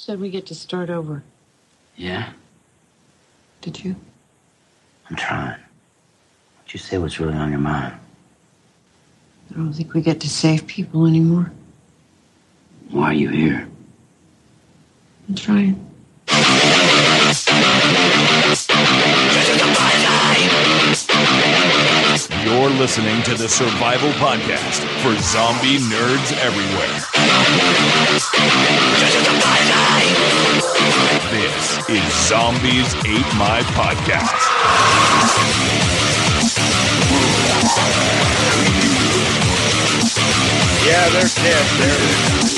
Said we get to start over. Yeah, Did you? I'm trying. Won't you say what's really on your mind? I don't think we get to save people anymore. Why are you here? I'm trying. You're listening to the Survival Podcast for zombie nerds everywhere. This is Zombies Ate My Podcast. Yeah, they're dead. They're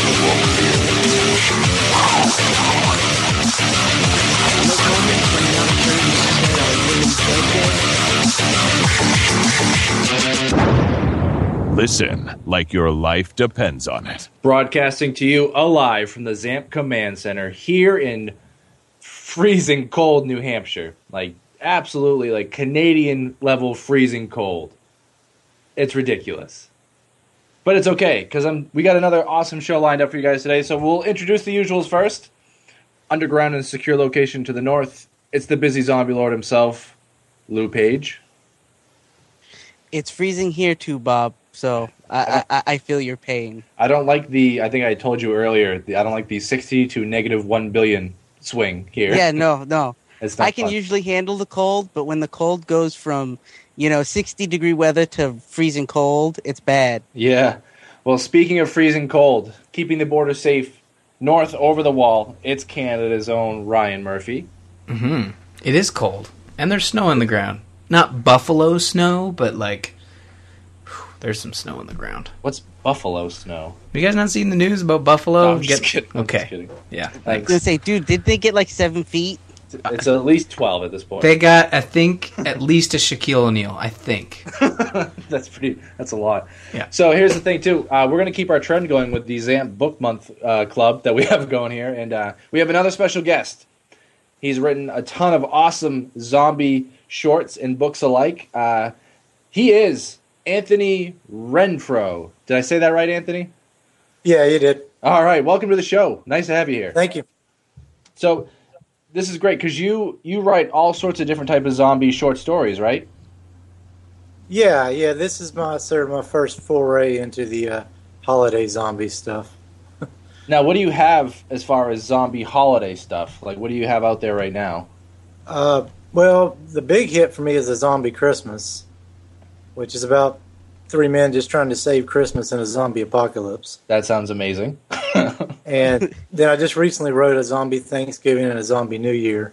Listen like your life depends on it. broadcasting to you alive from the ZAMP Command Center here in freezing cold New Hampshire. Like absolutely like Canadian level freezing cold. It's ridiculous. But it's okay cuz we got another awesome show lined up for you guys today. So we'll introduce the usuals first. Underground and secure location to the north. It's the busy zombie lord himself, Lou Page. It's freezing here too, Bob. So I, I, I feel your pain. I don't like the. I think I told you earlier. The, I don't like the sixty to negative one billion swing here. Yeah, no, no. it's not I can fun. usually handle the cold, but when the cold goes from, you know, 60 degree weather to freezing cold, it's bad. Yeah. Well, speaking of freezing cold, keeping the border safe north over the wall, it's Canada's own Ryan Murphy. Mm-hmm. It is cold, and there's snow on the ground. Not buffalo snow, but like whew, there's some snow on the ground. What's buffalo snow? Have you guys not seen the news about buffalo? No, I'm just Get- kidding. I'm Okay. just kidding. Yeah. I was gonna say, dude, did they get like seven feet? It's at least twelve at this point. They got, I think, at least a Shaquille O'Neal. I think. that's pretty. That's a lot. Yeah. So here's the thing too. Uh, we're gonna keep our trend going with the Zamp Book Month uh, club that we have going here, and uh, we have another special guest. He's written a ton of awesome zombie shorts and books alike. Uh, he is Anthony Renfro. Did I say that right, Anthony? Yeah, you did. All right. Welcome to the show. Nice to have you here. Thank you. So this is great because you you write all sorts of different type of zombie short stories, right? Yeah, yeah. This is my sort of my first foray into the uh, holiday zombie stuff. Now, what do you have as far as zombie holiday stuff? Like, what do you have out there right now? Uh, well, the big hit for me is a zombie Christmas, which is about three men just trying to save Christmas in a zombie apocalypse. That sounds amazing. And then I just recently wrote a zombie Thanksgiving and a zombie New Year.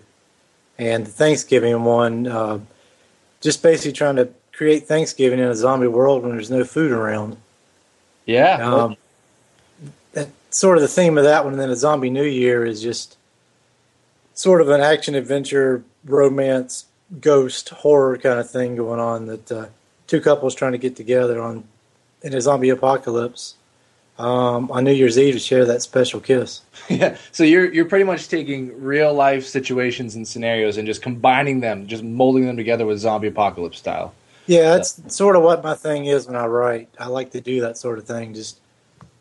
And the Thanksgiving one, uh, just basically trying to create Thanksgiving in a zombie world when there's no food around. yeah. Um, that sort of the theme of that one, and then a zombie New Year is just sort of an action adventure, romance, ghost horror kind of thing going on. That uh, two couples trying to get together on in a zombie apocalypse um, on New Year's Eve to share that special kiss. yeah. So you're you're pretty much taking real life situations and scenarios and just combining them, just molding them together with zombie apocalypse style. Yeah, that's sort of what my thing is when I write. I like to do that sort of thing. Just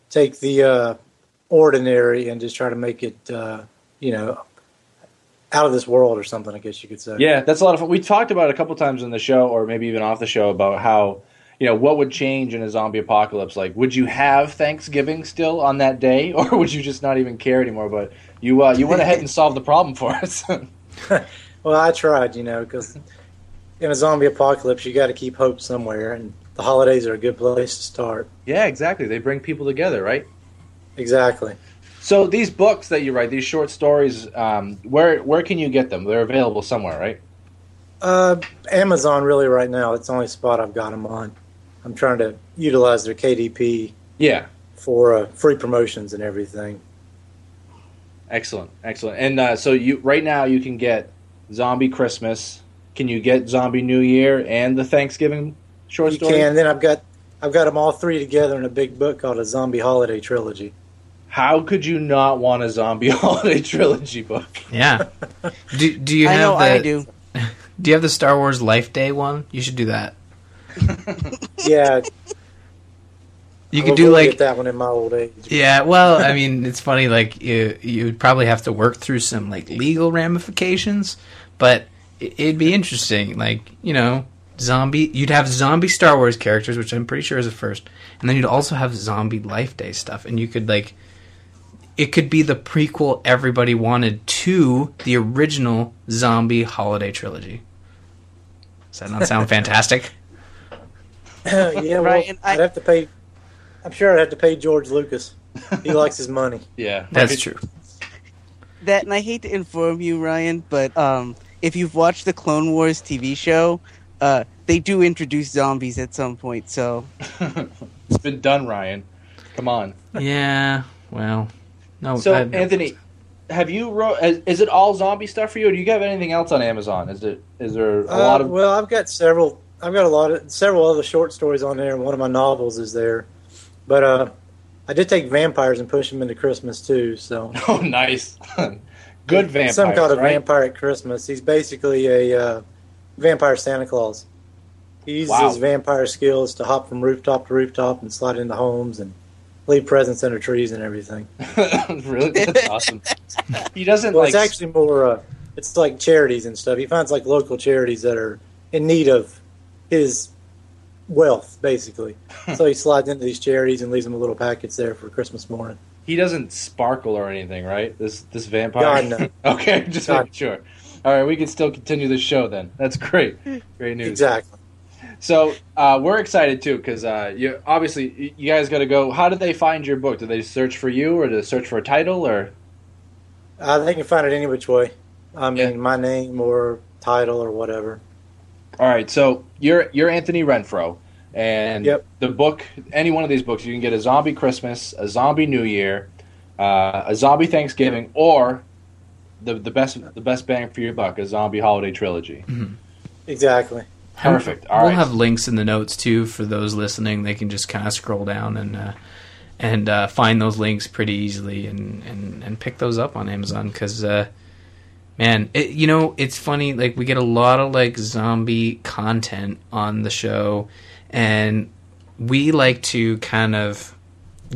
take the uh, ordinary and just try to make it, uh, you know, out of this world or something. I guess you could say. Yeah, that's a lot of fun. We talked about it a couple times in the show, or maybe even off the show, about how you know what would change in a zombie apocalypse. Like, would you have Thanksgiving still on that day, or would you just not even care anymore? But you uh, you went ahead and solved the problem for us. Well, I tried, you know, because in a zombie apocalypse, you got to keep hope somewhere, and the holidays are a good place to start. yeah, exactly. They bring people together, right? Exactly. So these books that you write, these short stories, um, where where can you get them? They're available somewhere, right? Uh, Amazon, really, right now, it's the only spot I've got them on. I'm trying to utilize their KDP Yeah, for uh, free promotions and everything. excellent, excellent. And uh, so you right now you can get Zombie Christmas. Can you get Zombie New Year and the Thanksgiving short you story? can. Then I've got I've got them all three together in a big book called a Zombie Holiday Trilogy. How could you not want a zombie holiday trilogy book? Yeah. Do Do you I have know the I do. Do you have the Star Wars Life Day one? You should do that. Yeah, You could do avoid like that one in my old age. Yeah, well, I mean, it's funny. Like you, you'd probably have to work through some like legal ramifications, but it- it'd be interesting. Like you know, zombie. You'd have zombie Star Wars characters, which I'm pretty sure is the first, and then you'd also have zombie Life Day stuff, and you could like, it could be the prequel everybody wanted to the original zombie holiday trilogy. Does that not sound fantastic? yeah, well, Ryan, I- I'd have to pay. I'm sure I'd have to pay George Lucas. He likes his money. Yeah, That's right. true. That, and I hate to inform you, Ryan, but um, if you've watched the Clone Wars TV show, uh, they do introduce zombies at some point. So It's been done, Ryan. Come on. Yeah. Well, no. So, I- Anthony, have you wrote? Is, is it all zombie stuff for you, or do you have anything else on Amazon? Is it? Is there a Uh, lot of? well, I've got several. I've got a lot of several other short stories on there, and one of my novels is there. But uh, I did take vampires and push them into Christmas too. So Oh, nice. Good vampire. some kind of right? vampire at Christmas. He's basically a uh, vampire Santa Claus. He uses Wow. his vampire skills to hop from rooftop to rooftop and slide into homes and leave presents under trees and everything. really, that's awesome. He doesn't Well, like. it's actually more. Uh, it's like charities and stuff. He finds like local charities that are in need of his wealth, basically. so he slides into these charities and leaves them a little packets there for Christmas morning. he doesn't sparkle or anything, right? This this vampire. God, okay, just God. making sure. All right, we can still continue the show then. That's great. Great news. Exactly. So uh, we're excited too because uh, you obviously you guys got to go. How did they find your book? Did they search for you, or did they search for a title, or Uh, they can find it any which way. I mean, Yeah. my name or title or whatever. All right, so you're you're Anthony Renfro, and Yep. the book, any one of these books, you can get a zombie Christmas, a zombie New Year, uh, a zombie Thanksgiving, or the the best the best bang for your buck, a zombie holiday trilogy. Exactly. Perfect. All we'll right. have links in the notes too for those listening. They can just kind of scroll down and uh, and uh, find those links pretty easily and, and, and pick those up on Amazon because uh, man, it, you know it's funny. Like we get a lot of like zombie content on the show, and we like to kind of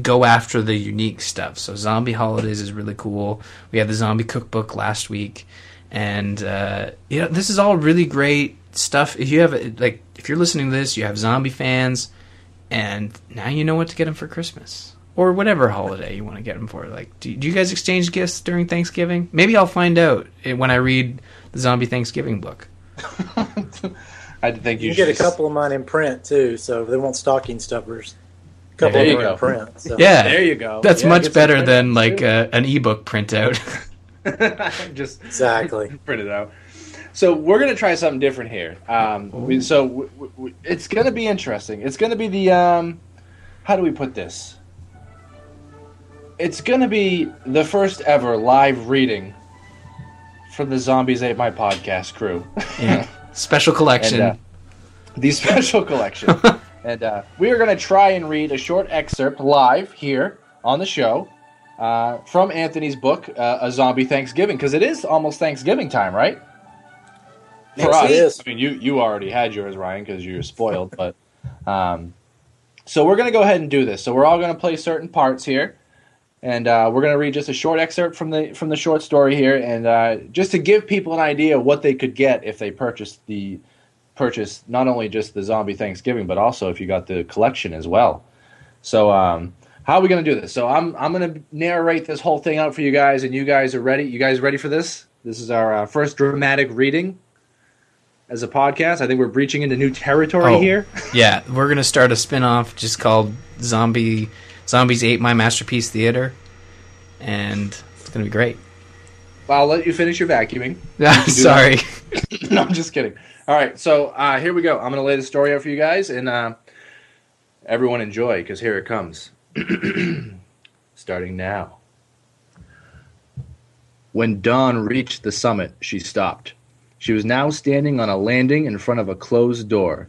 go after the unique stuff. So zombie holidays is really cool. We had the zombie cookbook last week, and uh, you know this is all really great stuff. If you have like if you're listening to this, you have zombie fans, and now you know what to get them for Christmas or whatever holiday you want to get them for. Like, do, do you guys exchange gifts during Thanksgiving? Maybe I'll find out eh, when I read the zombie Thanksgiving book. I think you, You can get a couple of mine in print too, so they want stocking stuffers. A couple There of you them go. in print. So. Yeah, There you go. That's Yeah, much better than like too. uh, an ebook printout. just Exactly. print it out. So we're gonna try something different here. Um, we, so w- w- w- it's gonna be interesting. It's gonna be the um, how do we put this? It's gonna be the first ever live reading from the Zombies Ate My Podcast crew. yeah. Special collection. And, uh, the special collection. and uh, we are going to try and read a short excerpt live here on the show uh, from Anthony's book, uh, A Zombie Thanksgiving, because it is almost Thanksgiving time, right? For Yes, us. it is. I mean, you, you already had yours, Ryan, because you're spoiled. but um, So we're going to go ahead and do this. So we're all going to play certain parts here. And uh, we're going to read just a short excerpt from the from the short story here, and uh, just to give people an idea of what they could get if they purchased the purchase not only just the zombie Thanksgiving, but also if you got the collection as well. So, um, how are we going to do this? So, I'm I'm going to narrate this whole thing out for you guys, and you guys are ready. You guys ready for this? This is our uh, first dramatic reading as a podcast. I think we're breaching into new territory Oh. here. Yeah, we're gonna start a spin-off just called Zombie Zombies Ate My Masterpiece Theater, and it's gonna be great. I'll let you finish your vacuuming. do Sorry. no, I'm just kidding. All right, so uh, here we go. I'm going to lay the story out for you guys, and uh, everyone enjoy because here it comes. Starting now. When Dawn reached the summit, she stopped. She was now standing on a landing in front of a closed door.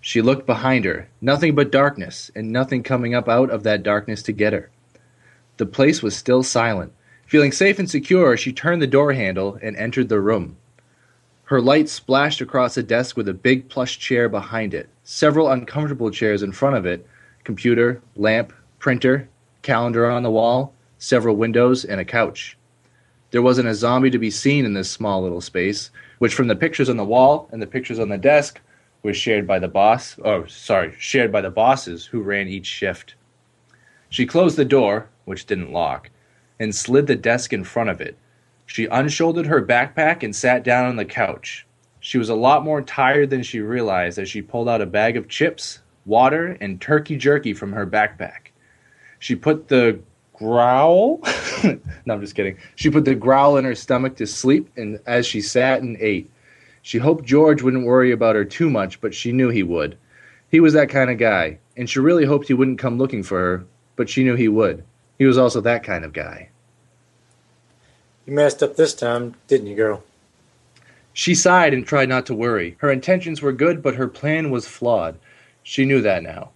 She looked behind her, nothing but darkness, and nothing coming up out of that darkness to get her. The place was still silent. Feeling safe and secure, she turned the door handle and entered the room. Her light splashed across a desk with a big plush chair behind it, several uncomfortable chairs in front of it, computer, lamp, printer, calendar on the wall, several windows, and a couch. There wasn't a zombie to be seen in this small little space, which from the pictures on the wall and the pictures on the desk was shared by the boss, oh, sorry, shared by the bosses who ran each shift. She closed the door, which didn't lock, and slid the desk in front of it. She unshouldered her backpack and sat down on the couch. She was a lot more tired than she realized as she pulled out a bag of chips, water, and turkey jerky from her backpack. She put the growl. no, I'm just kidding. She put the growl in her stomach to sleep, and as she sat and ate, she hoped George wouldn't worry about her too much, but she knew he would. He was that kind of guy, and she really hoped he wouldn't come looking for her, but she knew he would. He was also that kind of guy. You messed up this time, didn't you, girl? She sighed and tried not to worry. Her intentions were good, but her plan was flawed. She knew that now.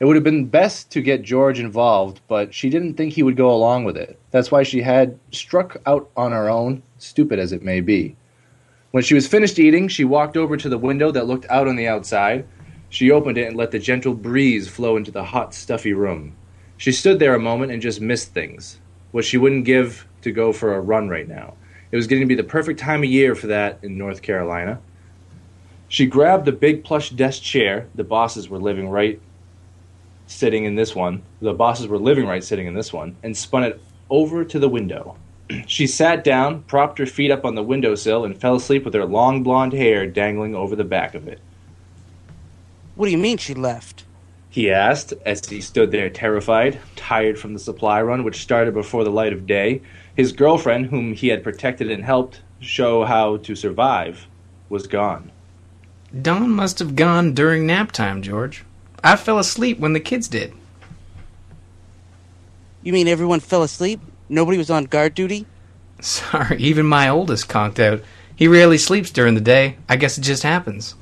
It would have been best to get George involved, but she didn't think he would go along with it. That's why she had struck out on her own, stupid as it may be. When she was finished eating, she walked over to the window that looked out on the outside. She opened it and let the gentle breeze flow into the hot, stuffy room. She stood there a moment and just missed things. What she wouldn't give to go for a run right now. It was getting to be the perfect time of year for that in North Carolina. She grabbed the big plush desk chair. The bosses were living right sitting in this one. The bosses were living right sitting in this one and spun it over to the window. she sat down, propped her feet up on the windowsill, and fell asleep with her long blonde hair dangling over the back of it. What do you mean she left? He asked as he stood there terrified, tired from the supply run which started before the light of day. His girlfriend, whom he had protected and helped show how to survive, was gone. Dawn must have gone during nap time, George. I fell asleep when the kids did. You mean everyone fell asleep? Nobody was on guard duty? Sorry, even my oldest conked out. He rarely sleeps during the day. I guess it just happens.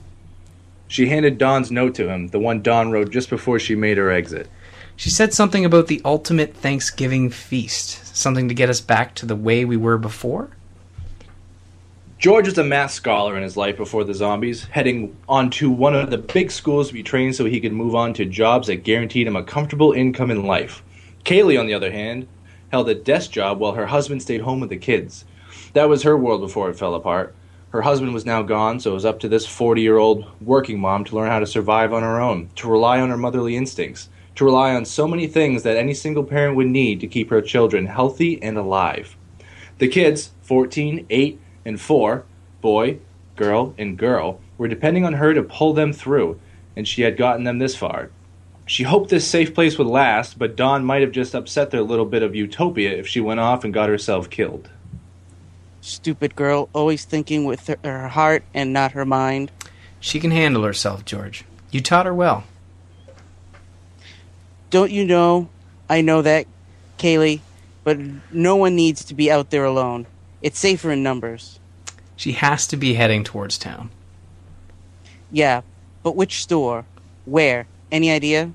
She handed Dawn's note to him, the one Don wrote just before she made her exit. She said something about the ultimate Thanksgiving feast, something to get us back to the way we were before. George was a math scholar in his life before the zombies, heading on to one of the big schools to be trained so he could move on to jobs that guaranteed him a comfortable income in life. Kaylee, on the other hand, held a desk job while her husband stayed home with the kids. That was her world before it fell apart. Her husband was now gone, so it was up to this 40 year old working mom to learn how to survive on her own, to rely on her motherly instincts, to rely on so many things that any single parent would need to keep her children healthy and alive. The kids, 14, 8, and 4, boy, girl, and girl, were depending on her to pull them through, and she had gotten them this far. She hoped this safe place would last, but Dawn might have just upset their little bit of utopia if she went off and got herself killed. Stupid girl, always thinking with her, her heart and not her mind. She can handle herself, George. You taught her well. Don't you know? I know that, Kaylee, but no one needs to be out there alone. It's safer in numbers. She has to be heading towards town. Yeah, but which store? Where? Any idea?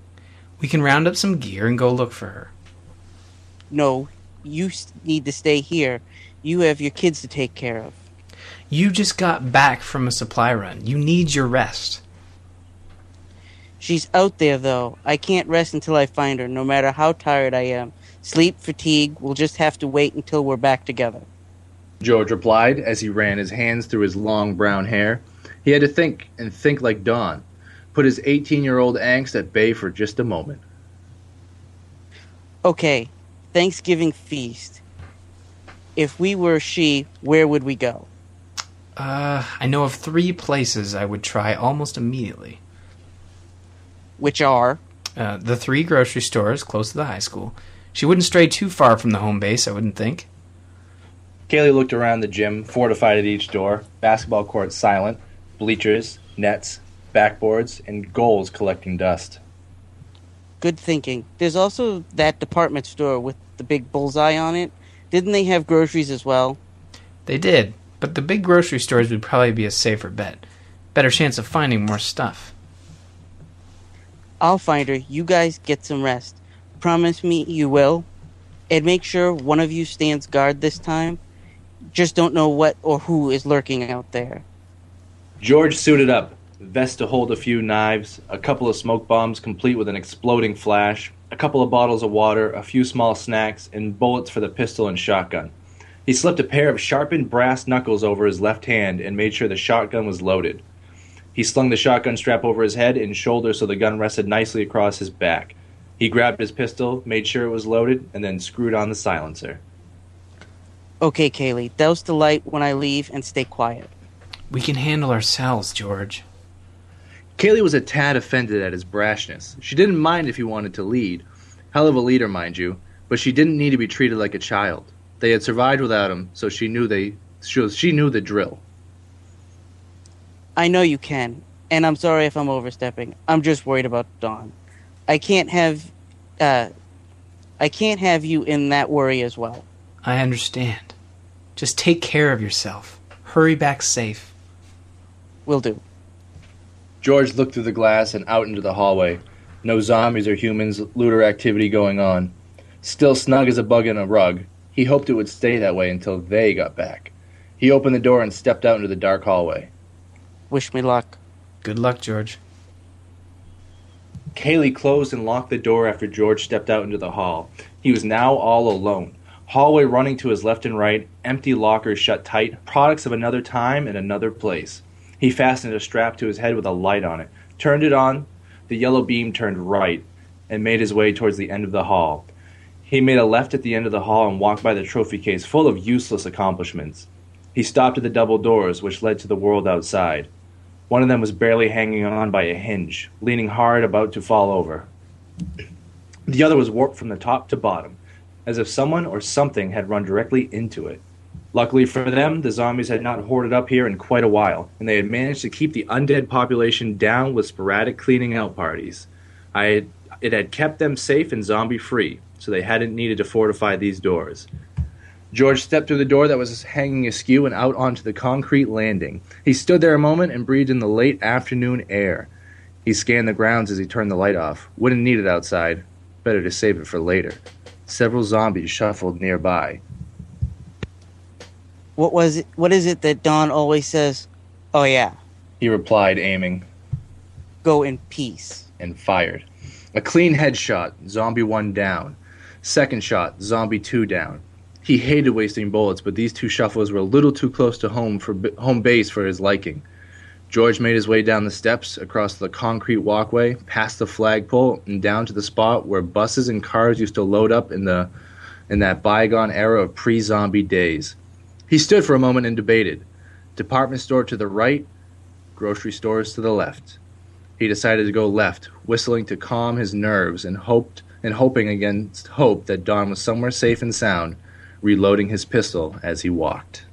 We can round up some gear and go look for her. No, you need to stay here. You have your kids to take care of. You just got back from a supply run. You need your rest. She's out there, though. I can't rest until I find her, no matter how tired I am. Sleep, fatigue, we'll just have to wait until we're back together. George replied as he ran his hands through his long brown hair. He had to think and think like Dawn, put his 18 year old angst at bay for just a moment. Okay, Thanksgiving feast. If we were she, where would we go? Uh, I know of three places I would try almost immediately. Which are Uh, the three grocery stores close to the high school. She wouldn't stray too far from the home base, I wouldn't think. Kaylee looked around the gym, fortified at each door, basketball court silent, bleachers, nets, backboards, and goals collecting dust. good thinking. There's also that department store with the big bullseye on it. Didn't they have groceries as well? They did, but the big grocery stores would probably be a safer bet. Better chance of finding more stuff. I'll find her. You guys get some rest. Promise me you will. And make sure one of you stands guard this time. Just don't know what or who is lurking out there. George suited up, vest to hold a few knives, a couple of smoke bombs complete with an exploding flash, a couple of bottles of water, a few small snacks, and bullets for the pistol and shotgun. He slipped a pair of sharpened brass knuckles over his left hand and made sure the shotgun was loaded. He slung the shotgun strap over his head and shoulder so the gun rested nicely across his back. He grabbed his pistol, made sure it was loaded, and then screwed on the silencer. Okay, Kaylee, douse the light when I leave and stay quiet. We can handle ourselves, George. Kaylee was a tad offended at his brashness. She didn't mind if he wanted to lead. Hell of a leader, mind you, but she didn't need to be treated like a child. They had survived without him, so she knew they she, she knew the drill. I know you can, and I'm sorry if I'm overstepping. I'm just worried about Dawn. I can't have, uh, I can't have you in that worry as well. I understand. Just take care of yourself. Hurry back safe. Will do. George looked through the glass and out into the hallway. No zombies or humans, looter activity going on. Still snug as a bug in a rug. He hoped it would stay that way until they got back. He opened the door and stepped out into the dark hallway. Wish me luck. Good luck, George. Kaylee closed and locked the door after George stepped out into the hall. He was now all alone. Hallway running to his left and right, empty lockers shut tight, products of another time and another place. He fastened a strap to his head with a light on it, turned it on, the yellow beam turned right, and made his way towards the end of the hall. He made a left at the end of the hall and walked by the trophy case full of useless accomplishments. He stopped at the double doors which led to the world outside. One of them was barely hanging on by a hinge, leaning hard, about to fall over. The other was warped from the top to bottom, as if someone or something had run directly into it. Luckily for them, the zombies had not hoarded up here in quite a while, and they had managed to keep the undead population down with sporadic cleaning out parties. Had, it had kept them safe and zombie free, so they hadn't needed to fortify these doors. George stepped through the door that was hanging askew and out onto the concrete landing. He stood there a moment and breathed in the late afternoon air. He scanned the grounds as he turned the light off. Wouldn't need it outside. Better to save it for later. Several zombies shuffled nearby. What was it? What is it that Dawn always says? Oh yeah, He replied, aiming, go in peace. and fired. A clean headshot, zombie one down. Second shot, zombie two down. He hated wasting bullets, but these two shufflers were a little too close to home for home base for his liking. George made his way down the steps, across the concrete walkway, past the flagpole, and down to the spot where buses and cars used to load up in the in that bygone era of pre-zombie days. He stood for a moment and debated. Department store to the right, grocery stores to the left. He decided to go left, whistling to calm his nerves and hoped and hoping against hope that Dawn was somewhere safe and sound, reloading his pistol as he walked.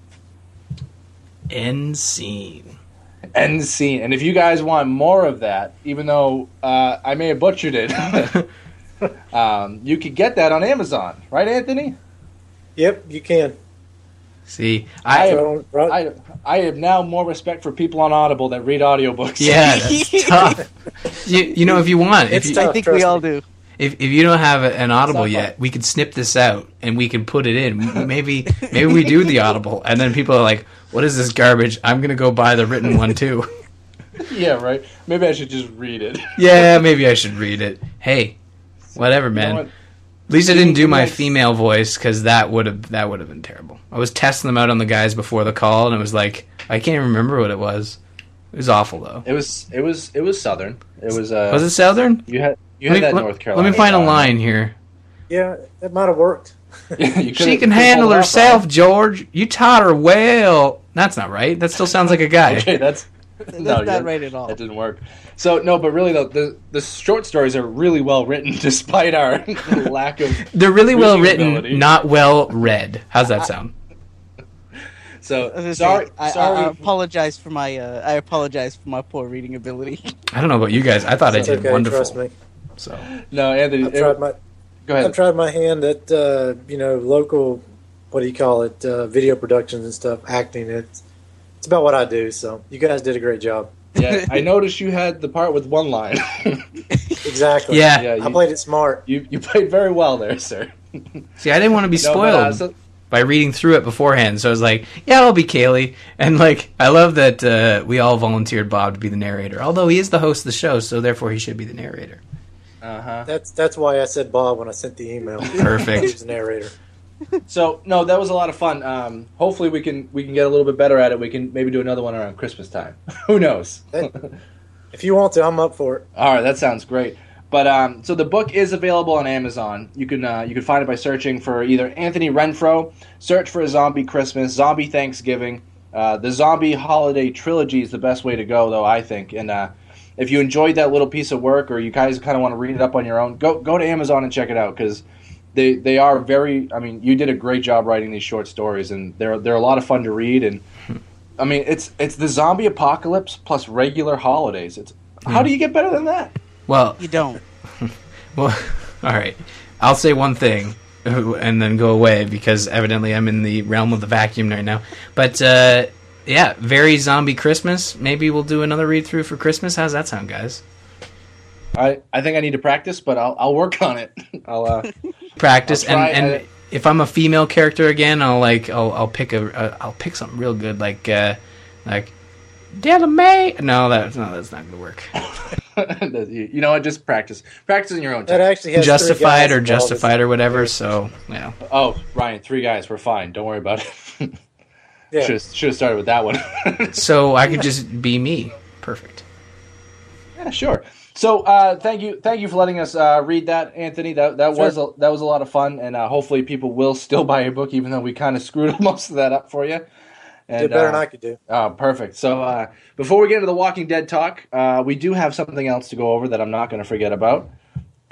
End scene. End scene. And if you guys want more of that, even though uh, I may have butchered it, um, you could get that on Amazon, right, Anthony? Yep, you can. See, I I, am- Right on- I I have now more respect for people on Audible that read audiobooks. yeah, that's tough. You, you know, if you want, if you, tough. I think we all me. do. if, if you don't have an Audible yet, we could snip this out and we can put it in. Maybe maybe we do the Audible, and then people are like, "What is this garbage?" I'm gonna go buy the written one too. yeah, right. Maybe I should just read it. yeah, maybe I should read it. Hey, whatever, You know man. what? At least I didn't do my female voice because that would have that would have been terrible. I was testing them out on the guys before the call, and it was like I can't even remember what it was. It was awful though. It was it was it was Southern. It was uh. Was it Southern? You had you Let had me, that let- North Carolina. let me find a line here. Yeah, it might have worked. You She can handle pulled it off, herself, George. You taught her well. That's not right. That still sounds like a guy. Okay, that's That's no, not right at all. That didn't work. So no, but really though, the the short stories are really well written, despite our lack of. They're really well written, ability. not well read. How's that sound? So I, was sorry, say, I, sorry. I, I apologize for my uh, I apologize for my poor reading ability. I don't know about you guys. I thought I did okay, wonderful. trust me. So no, Anthony. I've it- tried my go I've tried my hand at uh, you know local, what do you call it, uh, video productions and stuff, acting. It's it's about what I do. So you guys did a great job. yeah, I noticed you had the part with one line. Exactly. Yeah. yeah, I played it smart. you you played very well there, sir. see, I didn't want to be No, but, uh, spoiled. so, by reading through it beforehand. So I was like, yeah, I'll be Kaylee. And like, I love that uh, we all volunteered Bob to be the narrator, although he is the host of the show, so therefore he should be the narrator. Uh huh. That's that's why I said Bob when I sent the email. Perfect. He was the narrator. So no, that was a lot of fun. Um, hopefully we can we can get a little bit better at it. We can maybe do another one around Christmas time. Who knows? If you want to, I'm up for it. All right, that sounds great. But um, so the book is available on Amazon. You can uh, you can find it by searching for either Anthony Renfro, search for a Zombie Christmas, Zombie Thanksgiving. Uh, the Zombie Holiday Trilogy is the best way to go, though I think. And uh, if you enjoyed that little piece of work, or you guys kind of want to read it up on your own, go go to Amazon and check it out because they they are very. I mean, you did a great job writing these short stories, and they're they're a lot of fun to read. And I mean, it's it's the zombie apocalypse plus regular holidays. It's how do you get better than that? Well, You don't. Well, all right. I'll say one thing and then go away because evidently I'm in the realm of the vacuum right now. But uh, yeah, very zombie Christmas. Maybe we'll do another read through for Christmas. How's that sound, guys? I, I think I need to practice, but I'll I'll work on it. I'll uh, Practice I'll and and uh, if I'm a female character again, I'll like I'll I'll pick a, a I'll pick something real good like uh, like Della May. No, that no, that's not gonna work. you you know what? Just practice. Practice in your own That time. actually has Justified or justified or whatever. So yeah. Oh, Ryan, three guys. We're fine. Don't worry about it. Yeah. Should should have started with that one. So I could just be me. Perfect. yeah, sure. So uh, thank you thank you for letting us uh, read that, Anthony. That that was a, that was a lot of fun, and uh, hopefully people will still buy your book, even though we kind of screwed most of that up for you. And, Did better uh, than I could do. Oh, perfect. So uh, before we get into the Walking Dead talk, uh, we do have something else to go over that I'm not going to forget about,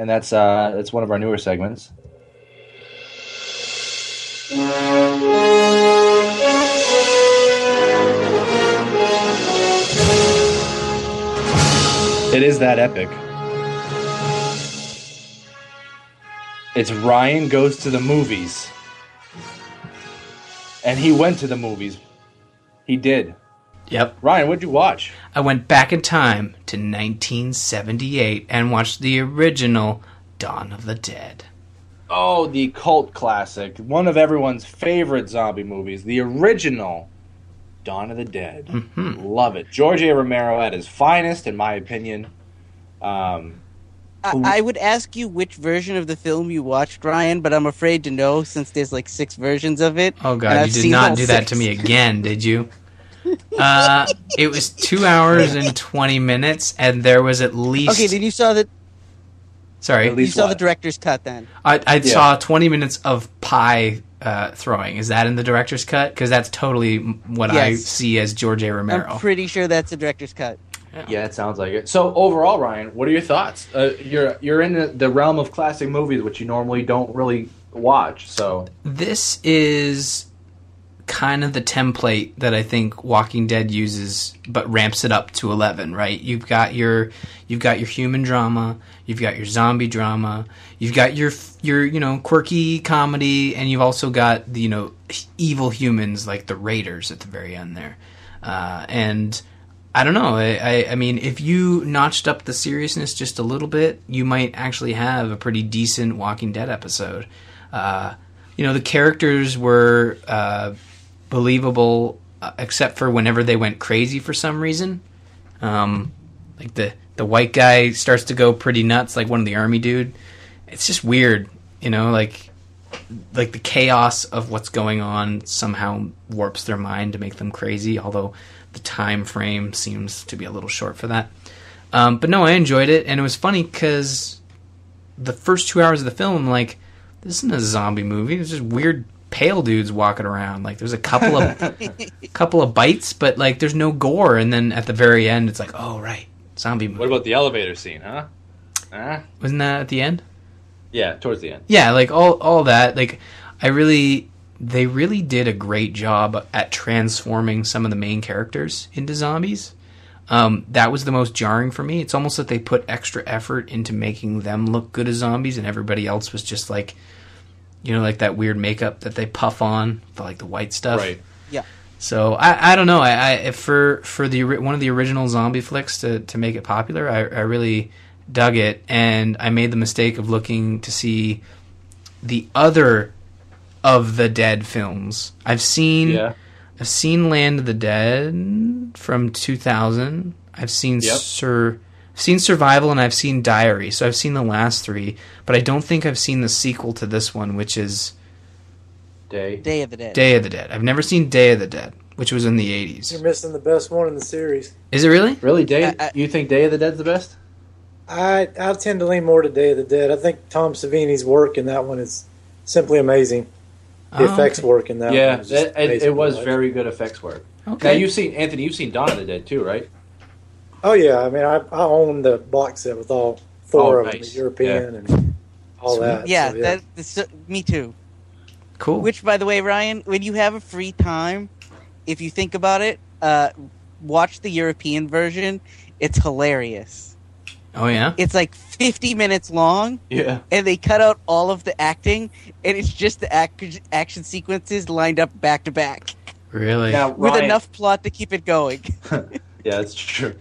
and that's uh, that's one of our newer segments. It is that epic. It's Ryan goes to the movies. And he went to the movies. He did. Yep. Ryan, what'd you watch? I went back in time to 1978 and watched the original Dawn of the Dead. Oh, the cult classic. One of everyone's favorite zombie movies. The original Dawn of the Dead. Love it. George A. Romero at his finest, in my opinion. Um, I, I would ask you which version of the film you watched, Ryan, but I'm afraid to know since there's like six versions of it. Oh god, you did not all do that to me again, did you? Uh, it was two hours and 20 minutes, and there was at least. Okay, then you saw the sorry, you saw what? the director's cut then. I, I Yeah. saw 20 minutes of pie uh, throwing. Is that in the director's cut? Because that's totally m- what I see as George A. Romero. I'm pretty sure that's the director's cut. yeah, it sounds like it. So overall, Ryan, what are your thoughts? Uh, you're you're in the, the realm of classic movies, which you normally don't really watch. So this is kind of the template that I think Walking Dead uses, but ramps it up to eleven. Right? You've got your you've got your human drama, you've got your zombie drama, you've got your your you know quirky comedy, and you've also got the you know evil humans like the Raiders at the very end there, uh, and. I don't know. I, I, I mean, if you notched up the seriousness just a little bit, you might actually have a pretty decent Walking Dead episode. Uh, you know, the characters were uh, believable, uh, except for whenever they went crazy for some reason. Um, like the the white guy starts to go pretty nuts, like one of the army dude. It's just weird, you know, like like the chaos of what's going on somehow warps their mind to make them crazy. Although the time frame seems to be a little short for that. Um, but no, I enjoyed it, and it was funny because the first two hours of the film, like, this isn't a zombie movie. It's just weird pale dudes walking around. Like there's a couple of couple of bites, but like there's no gore. And then at the very end, it's like, oh right, zombie movie. what about the elevator scene, huh? Huh? Wasn't that at the end? Yeah, towards the end. Yeah, like all all that. Like I really, they really did a great job at transforming some of the main characters into zombies. Um, that was the most jarring for me. It's almost that they put extra effort into making them look good as zombies, and everybody else was just like, you know, like that weird makeup that they puff on, the, like the white stuff. Right. Yeah. So I, I don't know. I, I if for for the one of the original zombie flicks to to make it popular, I, I really dug it, and I made the mistake of looking to see the other of the Dead films. I've seen Yeah. I've seen Land of the Dead from 2000. I've seen Yep. Sur I've seen Survival and I've seen Diary. So I've seen the last 3, but I don't think I've seen the sequel to this one, which is Day. Day of the Dead. Day of the Dead. I've never seen Day of the Dead, which was in the 80s. You're missing the best one in the series. Is it really? Really, Day? I- I- you think Day of the Dead's the best? I I tend to lean more to Day of the Dead. I think Tom Savini's work in that one is simply amazing. The Oh, effects okay. work in that yeah, one is it, it, amazing it to was very good effects work. Okay. Now you've seen Anthony. You've seen Dawn of the Dead too, right? Oh yeah, I mean I, I own the box set with all four Oh, of them, the European and all Sweet. that. yeah, so, that that's, uh, me too. Cool. Which, by the way, Ryan, when you have a free time, if you think about it, uh, watch the European version. It's hilarious. oh yeah. It's like 50 minutes long, Yeah. and they cut out all of the acting, and it's just the ac- action sequences lined up back to back Really? Now, with Ryan- enough plot to keep it going. Yeah, that's true.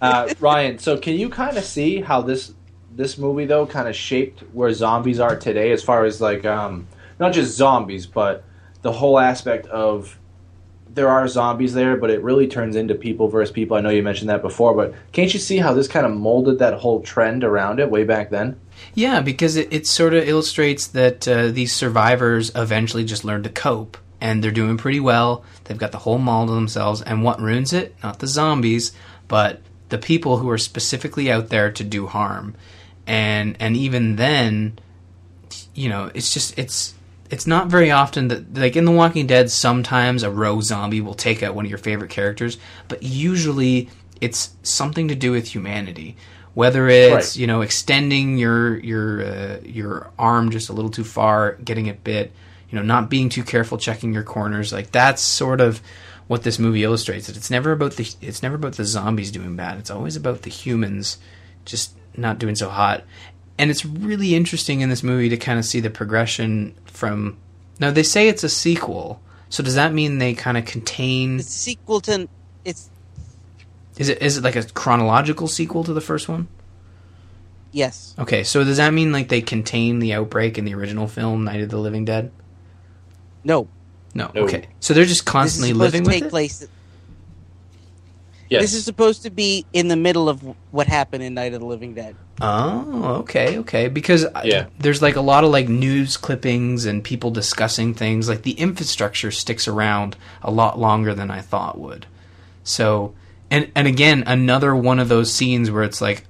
Uh, Ryan, so can you kind of see how this this movie though kind of shaped where zombies are today, as far as like um, not just zombies, but the whole aspect of there are zombies there, but it really turns into people versus people. I know you mentioned that before, but can't you see how this kind of molded that whole trend around it way back then? Yeah, because it, it sort of illustrates that uh, these survivors eventually just learn to cope, and they're doing pretty well. They've got the whole mall to themselves, and what ruins it? Not the zombies, but the people who are specifically out there to do harm. And and even then, you know, it's just it's it's not very often that like in The Walking Dead, sometimes a row zombie will take out one of your favorite characters, but usually it's something to do with humanity. Whether it's Right. you know extending your your uh, your arm just a little too far, getting it bit, you know, not being too careful, checking your corners, like that's sort of what this movie illustrates. That it's never about the it's never about the zombies doing bad. It's always about the humans just not doing so hot. And it's really interesting in this movie to kind of see the progression from. Now they say it's a sequel, so does that mean they kind of contain? It's a sequel to it's Is it is it like a chronological sequel to the first one? yes. Okay, so does that mean like they contain the outbreak in the original film, Night of the Living Dead? No, No. No. Okay, so they're just this is constantly supposed living to with take it. place. Yes. This is supposed to be in the middle of what happened in Night of the Living Dead. Oh, okay, okay. Because uh, I- there's like a lot of like news clippings and people discussing things. Like the infrastructure sticks around a lot longer than I thought would. So, and and again, another one of those scenes where it's like,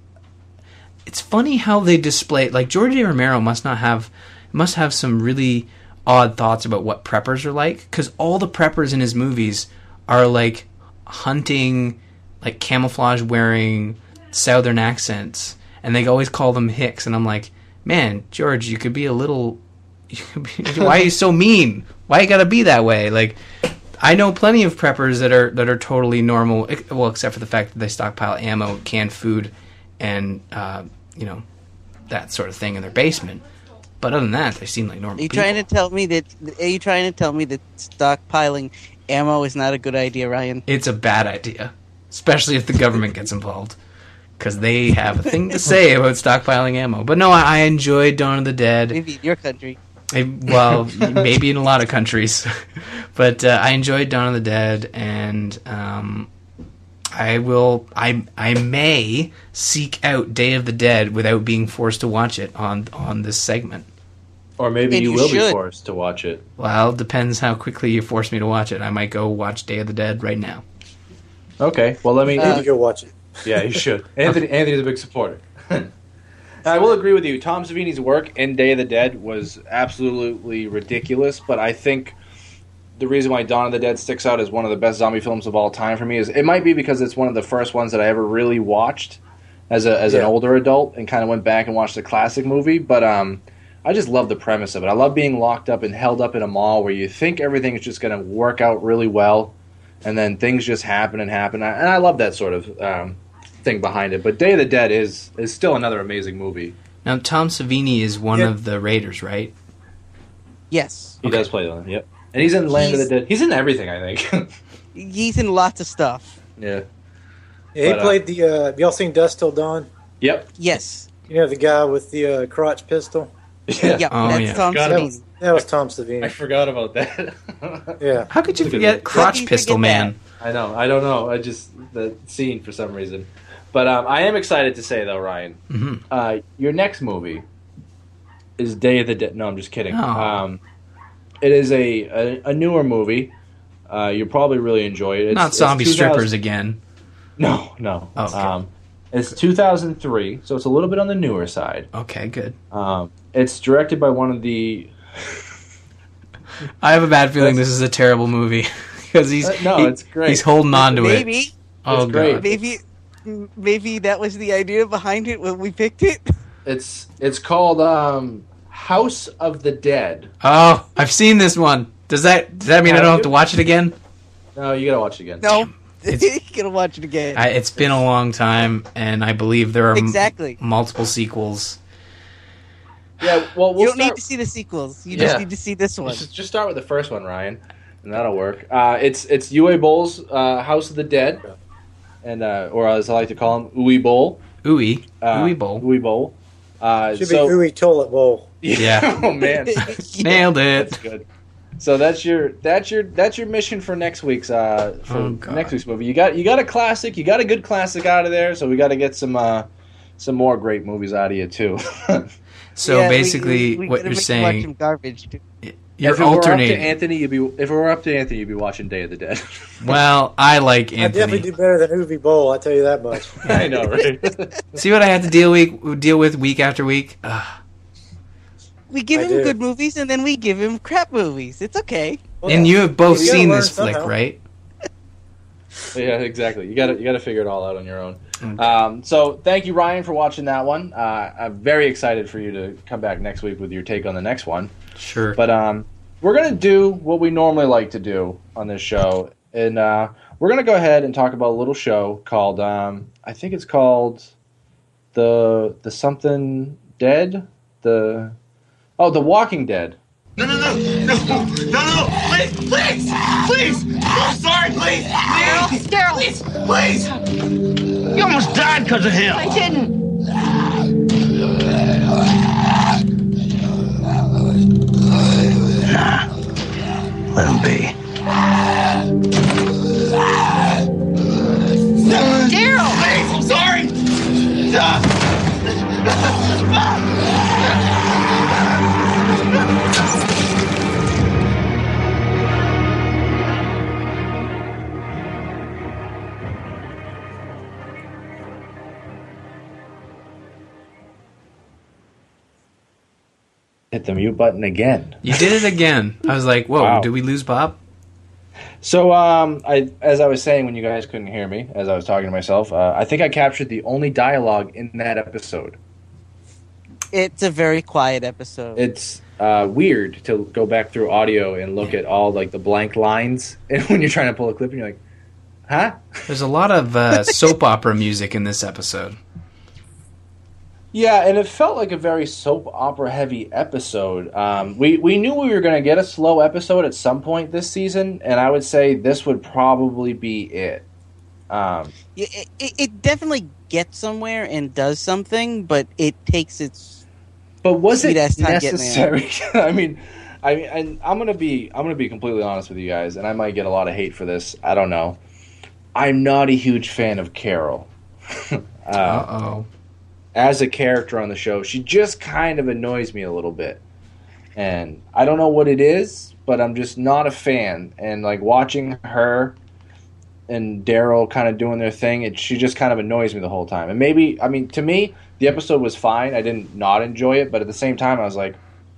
it's funny how they display. Like George A. Romero must not have must have some really odd thoughts about what preppers are like because all the preppers in his movies are like hunting, like camouflage wearing southern accents, and they always call them hicks. And I'm like, man, George, you could be a little. Why are you so mean? Why you gotta be that way? Like, I know plenty of preppers that are that are totally normal. Well, except for the fact that they stockpile ammo, canned food, and uh, you know that sort of thing in their basement. But other than that, they seem like normal Are you people. trying to tell me that? Are you trying to tell me that stockpiling ammo is not a good idea, Ryan? it's a bad idea, especially if the government gets involved, because they have a thing to say about stockpiling ammo. But no, I, I enjoyed Dawn of the Dead. Maybe in your country. I, well, maybe in a lot of countries, but uh, I enjoyed Dawn of the Dead, and um, I will. I I may seek out Day of the Dead without being forced to watch it on on this segment. Or maybe And you, you will be forced to watch it. Well, depends how quickly you force me to watch it. I might go watch Day of the Dead right now. Okay. Well, let me. You Uh, need to go watch it. Yeah, you should. Anthony Anthony's a big supporter. I will agree with you. Tom Savini's work in Day of the Dead was absolutely ridiculous, but I think the reason why Dawn of the Dead sticks out as one of the best zombie films of all time for me is it might be because it's one of the first ones that I ever really watched as a as an older adult and kind of went back and watched the classic movie, but um I just love the premise of it. I love being locked up and held up in a mall where you think everything is just going to work out really well and then things just happen and happen. And I love that sort of um, thing behind it. But Day of the Dead is is still another amazing movie. Now, Tom Savini is one Yeah. of the Raiders, right? Yes, He does play them. Yep. And he's in Land of the Dead. He's in everything, I think. he's in lots of stuff. yeah. Yeah, he But, uh, played the. Uh, have y'all seen Dusk Till Dawn? Yep. Yes, You know the guy with the uh, crotch pistol. Yeah. yeah, Oh, that's yeah. Tom Got That. Savini. was, That was Tom Savini. I forgot about that. Yeah. How could you Look forget. Crotch you Pistol forget Man? I know. I don't know. I just the scene for some reason. But um, I am excited to say though, Ryan, Mhm. uh, your next movie is Day of the Dead. No, I'm just kidding. Oh. Um, it is a, a, a newer movie. Uh, you'll probably really enjoy it. It's, Not zombie 2000 strippers again. No, no. Oh, okay. Um, it's 2003, so it's a little bit on the newer side. Okay, good. Um, it's directed by one of the. I have a bad feeling this is a terrible movie because he's Uh, no, he- it's great. He's holding on to it. Maybe, Oh It's great. god. maybe, maybe that was the idea behind it when we picked it. It's it's called um, House of the Dead. Oh, I've seen this one. Does that does that mean I don't have to watch it again? No, you gotta watch it again. No, It's- you gotta watch it again. I, it's been a long time, and I believe there are m- Exactly. multiple sequels. Yeah, well, we'll you don't start, need to see the sequels. You Yeah. just need to see this one. Just, just start with the first one, Ryan, and that'll work. Uh, it's it's Uwe Boll's uh, House of the Dead, and uh, or as I like to call him, Uwe Boll. Ooey, Uh, ooey bowl. Uwe Boll. Uh, Should so, be Ooey Toilet Bowl. Yeah. oh man, Nailed that's it. good. So that's your that's your that's your mission for next week's uh for Oh, next week's movie. You got you got a classic, you got a good classic out of there. So we got to get some uh some more great movies out of you too. So Yeah, basically, we- we what gotta you're make you watch saying, some garbage. Too. you're if it were up to alternating. Anthony, you'd be if it were up to Anthony, you'd be watching Day of the Dead. Well, I like Anthony. I definitely do better than Ooey Bowl. I tell you that much. I know, right? See what I have to deal week deal with week after week. Ugh. We give I him do. good movies and then we give him crap movies. It's okay. Well, and you have both you seen learn this flick, right? yeah, exactly. You got to you got to figure it all out on your own. Okay. Um, so thank you, Ryan, for watching that one. Uh, I'm very excited for you to come back next week with your take on the next one. Sure. But um, we're gonna do what we normally like to do on this show, and uh, we're gonna go ahead and talk about a little show called um, I think it's called the the something dead the oh the Walking Dead. No, no, no, no, no, no, please, please, please. I'm sorry, please, please, Daryl, please, please. You almost died because of him. I didn't. Let him be. Daryl! Please, I'm sorry. Hit the mute button again. You did it again. I was like, "Whoa, Wow. did we lose Bob?" So, um, I, as I was saying when you guys couldn't hear me, as I was talking to myself, uh, I think I captured the only dialogue in that episode. It's a very quiet episode. It's uh, weird to go back through audio and look at all like the blank lines, and when you're trying to pull a clip, and you're like, "Huh?" There's a lot of uh, soap opera music in this episode. Yeah, and it felt like a very soap opera heavy episode. Um, we we knew we were going to get a slow episode at some point this season, and I would say this would probably be it. Um, Yeah, it, it, it definitely gets somewhere and does something, but it takes its. But was it Sweet ass time getting necessary? I mean, I mean, and I'm gonna be I'm gonna be completely honest with you guys, and I might get a lot of hate for this. I don't know. I'm not a huge fan of Carol. Uh uh, oh. As a character on the show, she just kind of annoys me a little bit, and I don't know what it is, but I'm just not a fan. And like watching her and Daryl kind of doing their thing, it she just kind of annoys me the whole time. And maybe I mean to me, the episode was fine. I didn't not enjoy it, but at the same time, I was like,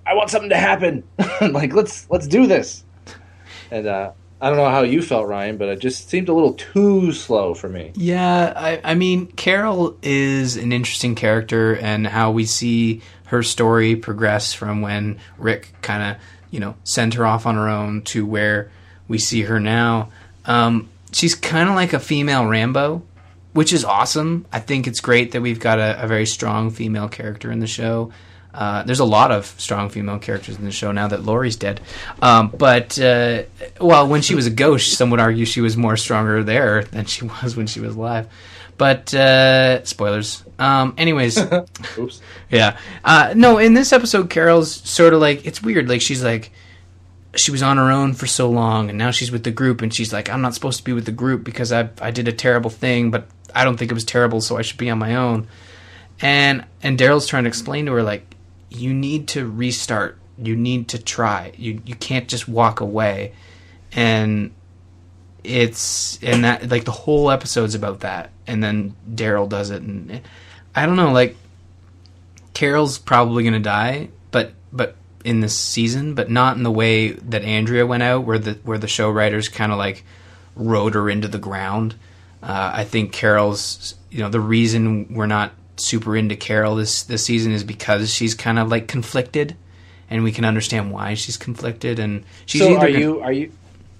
I want something to happen. like let's let's do this. And uh, I don't know how you felt, Ryan, but it just seemed a little too slow for me. Yeah, I, I mean, Carol is an interesting character, and how we see her story progress from when Rick kind of, you know, sent her off on her own to where we see her now. Um, she's kind of like a female Rambo, which is awesome. I think it's great that we've got a, a very strong female character in the show. Uh, there's a lot of strong female characters in the show now that Lori's dead. Um, but, uh, well, when she was a ghost, some would argue she was more stronger there than she was when she was alive. But uh, spoilers. Um, anyways, Oops. yeah. Uh, no, in this episode, Carol's sort of like it's weird. Like she's like she was on her own for so long, and now she's with the group, and she's like, I'm not supposed to be with the group because I I did a terrible thing, but I don't think it was terrible, so I should be on my own. And and Daryl's trying to explain to her like, you need to restart. You need to try. You you can't just walk away. And it's and that like the whole episode's about that and then daryl does it and i don't know like carol's probably gonna die but but in this season but not in the way that andrea went out where the where the show writers kind of like rode her into the ground uh, i think carol's you know the reason we're not super into carol this this season is because she's kind of like conflicted and we can understand why she's conflicted and she's so either are gonna- you are you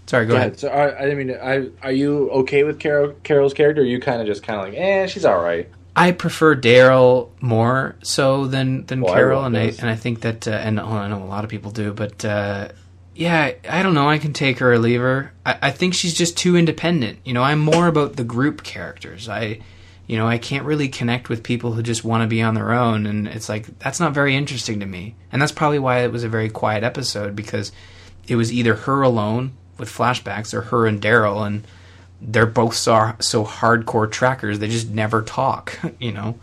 sorry go, ahead So are, I didn't mean I, are you okay with Carol Carol's character? Or are you kind of just kind of like, eh, she's all right. I prefer Daryl more so than than Well, Carol, everyone and I and I think that uh, and well, I know a lot of people do, but uh, yeah, I don't know. I can take her or leave her. I, I think she's just too independent. You know, I'm more about the group characters. I, you know, I can't really connect with people who just want to be on their own, and it's like that's not very interesting to me. And that's probably why it was a very quiet episode because it was either her alone with flashbacks or her and Daryl, and they're both so so hardcore trackers. They just never talk. You know.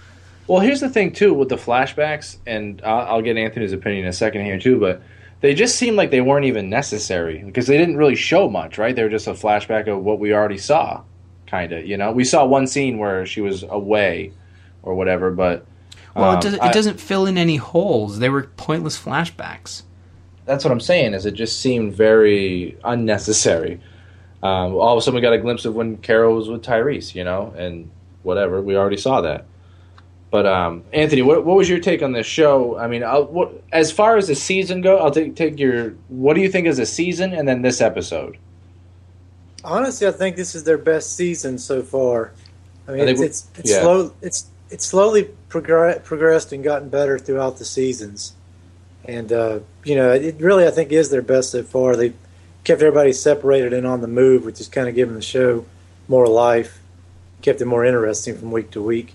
Well, here's the thing too with the flashbacks, and I'll, I'll get Anthony's opinion in a second here too. But they just seemed like they weren't even necessary because they didn't really show much, right? They were just a flashback of what we already saw, kind of. You know, we saw one scene where she was away or whatever, but Well, um, it, does, it I- doesn't fill in any holes. They were pointless flashbacks. that's what I'm saying. Is it just seemed very unnecessary. Um, all of a sudden, we got a glimpse of when Carol was with Tyrese, you know, and whatever. We already saw that. But um, Anthony, what, what was your take on this show? I mean, what, as far as the season go, I'll take take your. What do you think is a season, and then this episode? Honestly, I think this is their best season so far. I mean, I it's we- it's, it's yeah. slow. It's it's slowly progr- progressed and gotten better throughout the seasons, and uh, you know, it really I think is their best so far. They kept everybody separated and on the move, which is kind of giving the show more life, kept it more interesting from week to week.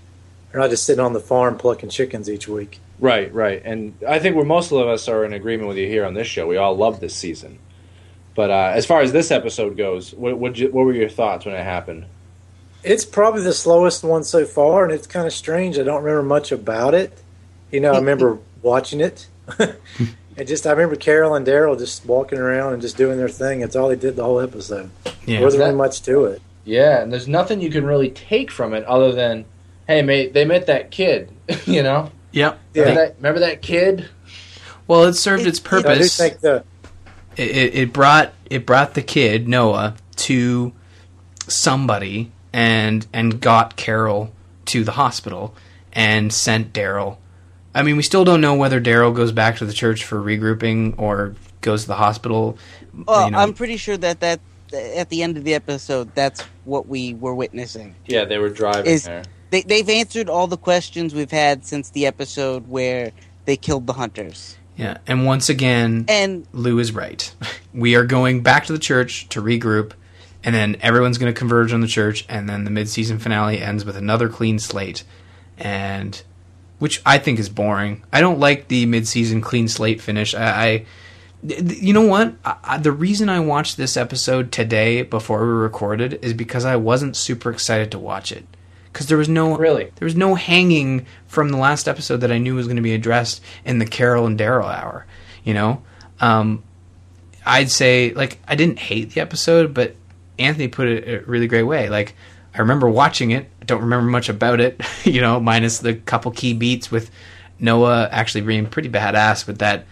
They're not just sitting on the farm plucking chickens each week. Right, right, and I think where most of us are in agreement with you here on this show. We all love this season. But uh, as far as this episode goes, what what, you, what were your thoughts when it happened? It's probably the slowest one so far, and it's kind of strange. I don't remember much about it. You know, I remember watching it. and just, I remember Carol and Daryl just walking around and just doing their thing. That's all they did the whole episode. Yeah. There wasn't That- really much to it. Yeah, and there's nothing you can really take from it other than, hey, mate, they met that kid. you know, Yep. Yeah. remember, that, remember that kid? Well, it served its It- I do purpose. think the it, it, it brought it brought the kid Noah to somebody and and got Carol to the hospital and sent Daryl. I mean, we still don't know whether Daryl goes back to the church for regrouping or goes to the hospital. Well, you know. I'm pretty sure that that at the end of the episode, that's what we were witnessing. Yeah, they were driving Is- there. They, they've answered all the questions we've had since the episode where they killed the hunters. Yeah, and once again, And Lou is right. We are going back to the church to regroup, and then everyone's going to converge on the church, and then the mid-season finale ends with another clean slate, and which I think is boring. I don't like the mid-season clean slate finish. I, I you know what? I, I, the reason I watched this episode today before we recorded is because I wasn't super excited to watch it. Because there was no Really? there was no hanging from the last episode that I knew was going to be addressed in the Carol and Daryl hour. You know, um, I'd say like I didn't hate the episode, but Anthony put it a really great way. Like I remember watching it, I don't remember much about it. You know, minus the couple key beats with Noah actually being pretty badass with that.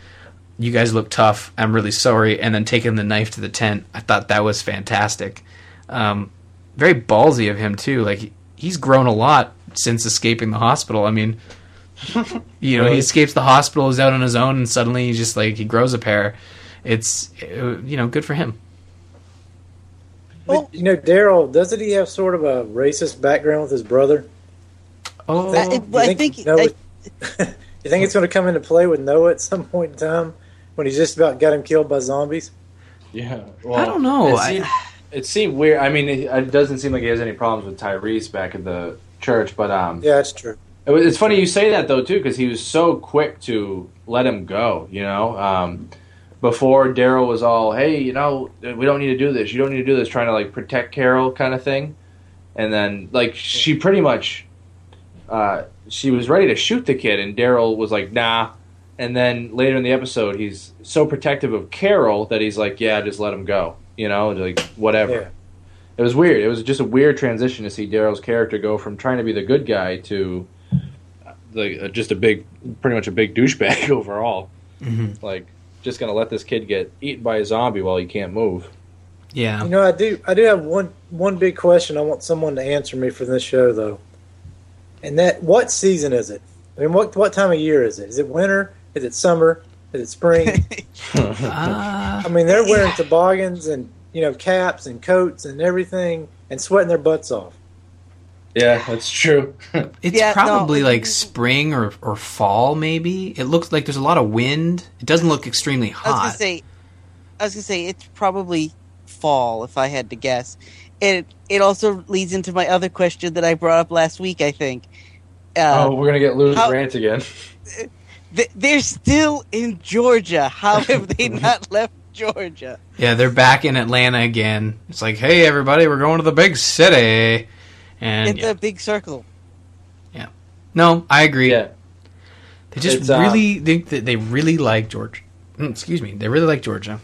You guys look tough. I'm really sorry, and then taking the knife to the tent. I thought that was fantastic. Um, very ballsy of him too. Like he's grown a lot since escaping the hospital. I mean, you know, he escapes the hospital, is out on his own, and suddenly he's just like he grows a pair. It's uh, you know good for him. But, you know, Daryl, doesn't he have sort of a racist background with his brother? Oh, I, it- well, I think Noah, I, you think it's going to come into play with Noah at some point in time when he's just about got him killed by zombies? Yeah, well, I don't know. It I- seemed, it seemed weird. I mean, it, it doesn't seem like he has any problems with Tyrese back at the church, but um, Yeah, that's true. It was- It's funny you say that though too, because he was so quick to let him go. You know, um, before Daryl was all, "Hey, you know, we don't need to do this. You don't need to do this," trying to like protect Carol, kind of thing. And then, like, she pretty much, uh, she was ready to shoot the kid, and Daryl was like, "Nah." And then later in the episode, he's so protective of Carol that he's like, "Yeah, just let him go." You know, like whatever. Yeah. It was weird. It was just a weird transition to see Daryl's character go from trying to be the good guy to like uh, just a big, pretty much a big douchebag overall. Mm-hmm. Like, just gonna let this kid get eaten by a zombie while he can't move. Yeah. You know, I do. I do have one one big question. I want someone to answer me for this show, though. And that, what season is it? I mean, what what time of year is it? Is it winter? Is it summer? Is it spring? Uh, I mean, they're wearing toboggans and you know caps and coats and everything, and sweating their butts off. Yeah, that's true. It's Yeah, probably it- like spring or, or fall, maybe. It looks like there's a lot of wind. It doesn't look extremely hot. I was gonna say, I was gonna say it's probably fall if I had to guess. It it also leads into my other question that I brought up last week. I think. Uh, oh, we're gonna get Lou's how- rant again. th- they're still in Georgia. How have they not left Georgia? yeah, they're back in Atlanta again. It's like, hey, everybody, we're going to the big city. And It's yeah. a big circle. Yeah. No, I agree. Yeah, They just It's, uh, really think that they really like Georgia. Mm, Excuse me, they really like Georgia.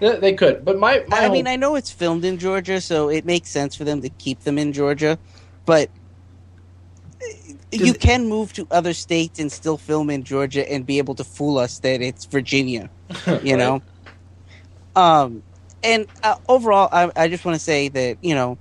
they, they could, but my, my I whole- mean, I know it's filmed in Georgia, so it makes sense for them to keep them in Georgia, but you can move to other states and still film in Georgia and be able to fool us that it's Virginia, you know. Um, and uh, overall, I, I just want to say that you know,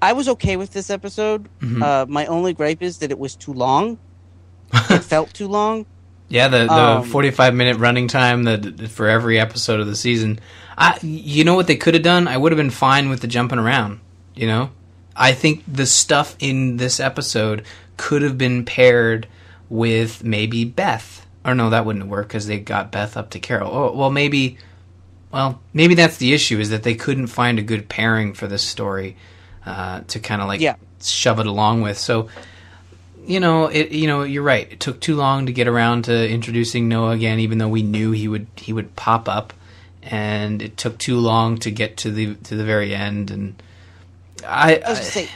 I was okay with this episode. Mhm. Uh, my only gripe is that it was too long. it felt too long. Yeah, the the Um, 45 minute running time that for every episode of the season. I you know what they could have done? I would have been fine with the jumping around, you know? I think the stuff in this episode could have been paired with maybe Beth. Or no, that wouldn't work cuz they got Beth up to Carol. Oh, well maybe well, maybe that's the issue is that they couldn't find a good pairing for this story uh, to kind of like Yeah. shove it along with. So you know, it. You know, you're right. It took too long to get around to introducing Noah again, even though we knew he would he would pop up, and it took too long to get to the to the very end. And I, I was I gonna say,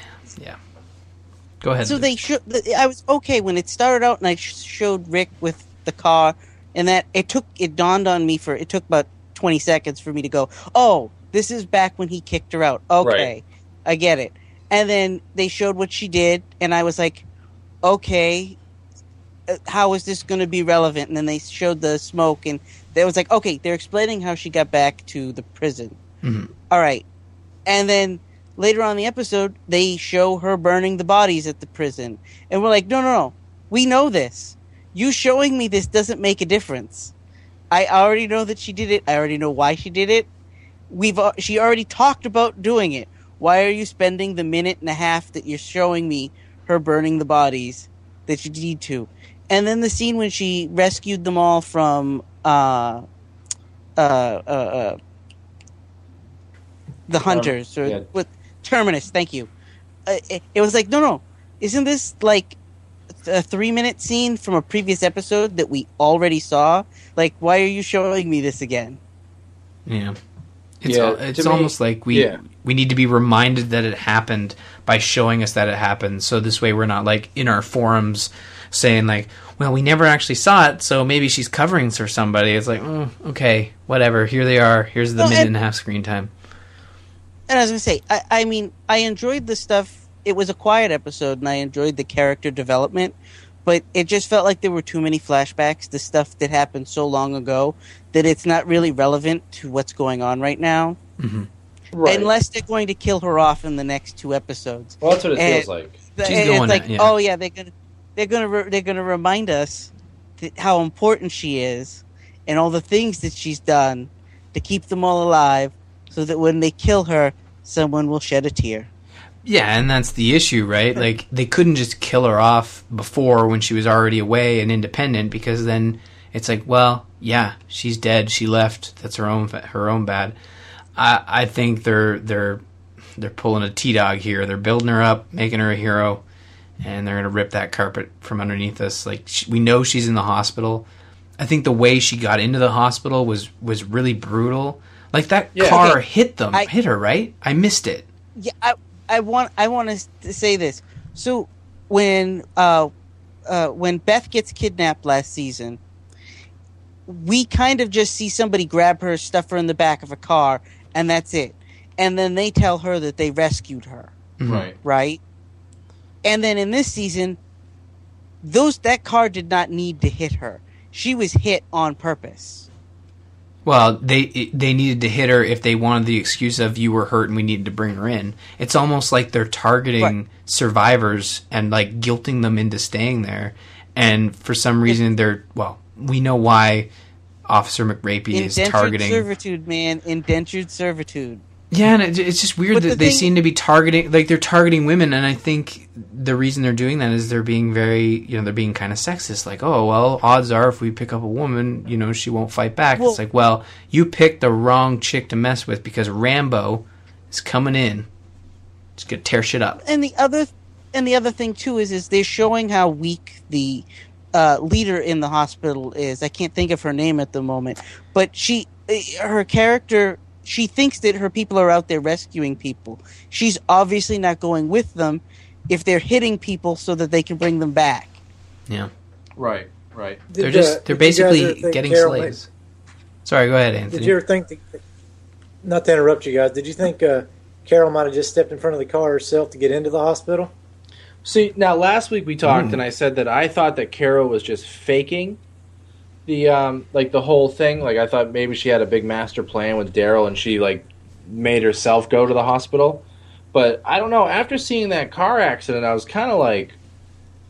go ahead. So they should. I was okay when it started out, and I sh- showed Rick with the car, and that it took. It dawned on me for it took about twenty seconds for me to go. Oh, this is back when he kicked her out. Okay, Right. I get it. And then they showed what she did, and I was like, okay, uh, how is this going to be relevant? And then they showed the smoke, and they was like, okay, they're explaining how she got back to the prison. Mhm. All right, and then later on in the episode, they show her burning the bodies at the prison, and we're like, no, no, no, we know this. You showing me this doesn't make a difference. I already know that she did it. I already know why she did it. We've al- she already talked about doing it. Why are you spending the minute and a half that you're showing me her burning the bodies that you need to? And then the scene when she rescued them all from uh, uh, uh, uh, the hunters or yeah. with Terminus. Thank you. Uh, it, it was like, no, no, isn't this like a three minute scene from a previous episode that we already saw? Like, why are you showing me this again? yeah, it's Yeah, al- it's me- almost like we yeah. we need to be reminded that it happened by showing us that it happened. So this way, we're not like in our forums saying like, "Well, we never actually saw it, so maybe she's covering for somebody." It's like, mm, okay, whatever. Here they are. Here's the Well, minute and- and a half screen time. And I was gonna say, I, I mean, I enjoyed the stuff. It was a quiet episode, and I enjoyed the character development. But it just felt like there were too many flashbacks to stuff that happened so long ago that it's not really relevant to what's going on right now. Mm-hmm. right. Unless they're going to kill her off in the next two episodes. well, that's what it and- feels like. The- She's it's going like, at- yeah. oh yeah, they're gonna they're gonna re- they're gonna remind us that how important she is and all the things that she's done to keep them all alive, so that when they kill her, someone will shed a tear. Yeah, and that's the issue, right? Like they couldn't just kill her off before when she was already away and independent because then it's like, well, yeah, she's dead. She left. That's her own her own bad. I I think they're they're they're pulling a T dog here. They're building her up, making her a hero, and they're gonna rip that carpet from underneath us. Like sh we know she's in the hospital. I think the way she got into the hospital was was really brutal. Like that Yeah. car Okay. hit them, I- hit her, right? I missed it. Yeah, I, I want I want to say this. So when uh, uh, when Beth gets kidnapped last season, we kind of just see somebody grab her, stuff her in the back of a car, and that's it. And then they tell her that they rescued her, Mhm. Right. right? And then in this season, those that car did not need to hit her. She was hit on purpose. Well, they they needed to hit her if they wanted the excuse of you were hurt and we needed to bring her in. It's almost like they're targeting Right. survivors and like guilting them into staying there. And for some reason, they're well, we know why Officer McRapey is targeting. servitude, man. Indentured servitude. Yeah, and it, it's just weird But that the they thing- seem to be targeting like they're targeting women, and I think the reason they're doing that is they're being very you know they're being kind of sexist. Like, oh well, odds are if we pick up a woman, you know, she won't fight back. Well- it's like, well, you picked the wrong chick to mess with because Rambo is coming in, It's gonna tear shit up. and the other and the other thing too is is they're showing how weak the uh, leader in the hospital is. I can't think of her name at the moment, but she eh, her character she thinks that her people are out there rescuing people. She's obviously not going with them if they're hitting people so that they can bring them back. Yeah, Right. Right. they're Did, just uh, they're did you guys ever basically think getting Carol slaves. Sorry, go ahead, Anthony. Did you ever think, that, not to interrupt you guys, did you think uh, Carol might have just stepped in front of the car herself to get into the hospital? See, now last week we talked, Mm. and I said that I thought that Carol was just faking the um, like the whole thing. Like I thought maybe she had a big master plan with Daryl, and she like made herself go to the hospital. But I don't know. After seeing that car accident, I was kind of like,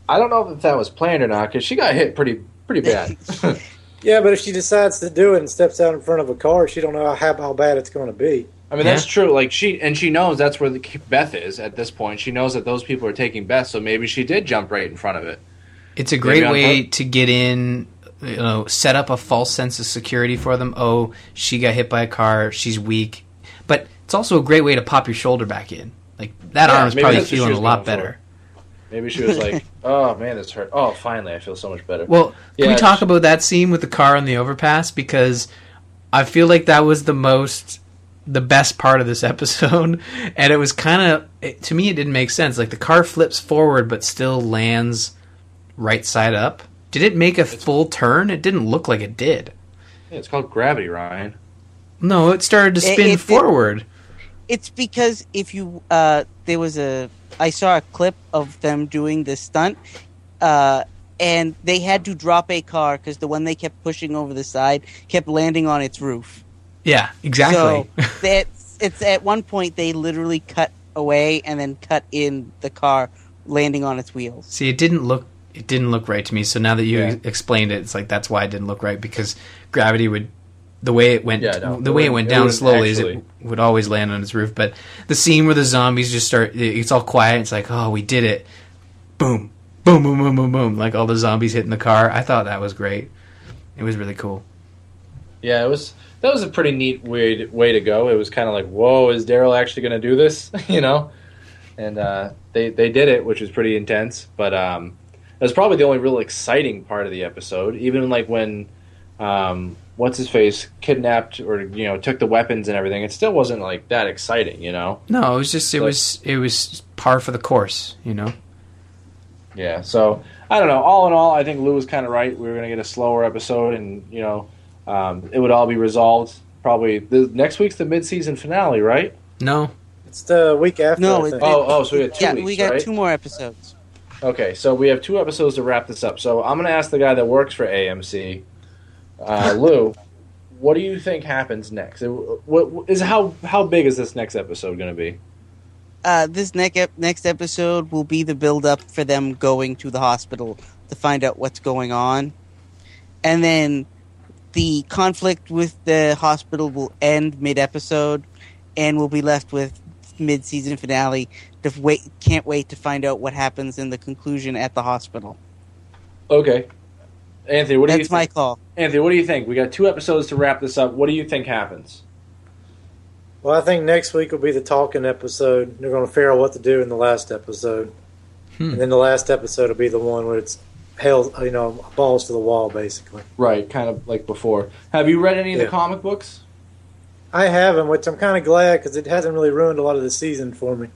I don't know if that was planned or not because she got hit pretty pretty bad. Yeah, but if she decides to do it and steps out in front of a car, she don't know how, how bad it's going to be. I mean, that's true. Like she and she knows that's where the Beth is at this point. She knows that those people are taking Beth, so maybe she did jump right in front of it. It's a great Maybe way to get in, you know, set up a false sense of security for them. Oh, she got hit by a car, she's weak. But it's also a great way to pop your shoulder back in. Like that Yeah, arm's maybe probably that's what she feeling a lot better. for. Maybe she was like, "Oh man, this hurt. Oh, finally, I feel so much better." Well, can we talk about that scene with the car on the overpass because I feel like that was the most the best part of this episode and it was kind of to me it didn't make sense like the car flips forward but still lands right side up did it make a full turn it didn't look like it did Yeah, it's called gravity, Ryan. no it started to spin it did- forward It's because if you uh, there was a I saw a clip of them doing this stunt, uh, and they had to drop a car because the one they kept pushing over the side kept landing on its roof. yeah exactly So that it's at one point they literally cut away and then cut in the car landing on its wheels. See, it didn't look it didn't look right to me. So now that you Yeah. ex- explained it, it's like that's why it didn't look right because gravity would the way it went Yeah, no, the it way it went down wouldn't slowly is it would always land on its roof. But the scene where the zombies just start it's all quiet. It's like oh we did it, boom, boom, boom, boom, boom, boom, like all the zombies hitting the car. I thought that was great. It was really cool. Yeah, it was. That was a pretty neat way to, way to go. It was kind of like, "Whoa, is Daryl actually going to do this?" you know, and uh, they they did it, which was pretty intense. But um, it was probably the only real exciting part of the episode. Even like when um, what's his face kidnapped or you know took the weapons and everything, it still wasn't like that exciting. You know. No, it was just it So- was it was par for the course. You know. Yeah, so I don't know. All in all, I think Lou was kind of right. We were going to get a slower episode, and you know, um, it would all be resolved probably. The, next week's the mid-season finale, right? No, It's the week after. No, it- Oh, oh, so we got two yeah, weeks, we got right? two more episodes. Okay, so we have two episodes to wrap this up. So I'm going to ask the guy that works for AMC, uh, Lou. What do you think happens next? It- What is how how big is this next episode going to be? Uh, this next ep- next episode will be the build up for them going to the hospital to find out what's going on, and then the conflict with the hospital will end mid episode, and we'll be left with mid season finale. To wait, can't wait to find out what happens in the conclusion at the hospital. Okay, Anthony, what do you That's think? my call. Anthony, what do you think? We got two episodes to wrap this up. What do you think happens? Well, I think next week will be the talking episode. They're going to figure out what to do in the last episode, Hmm. and then the last episode will be the one where it's hell, you know, balls to the wall, basically. Right, kind of like before. Have you read any of the comic books? I haven't, which I'm kind of glad because it hasn't really ruined a lot of the season for me.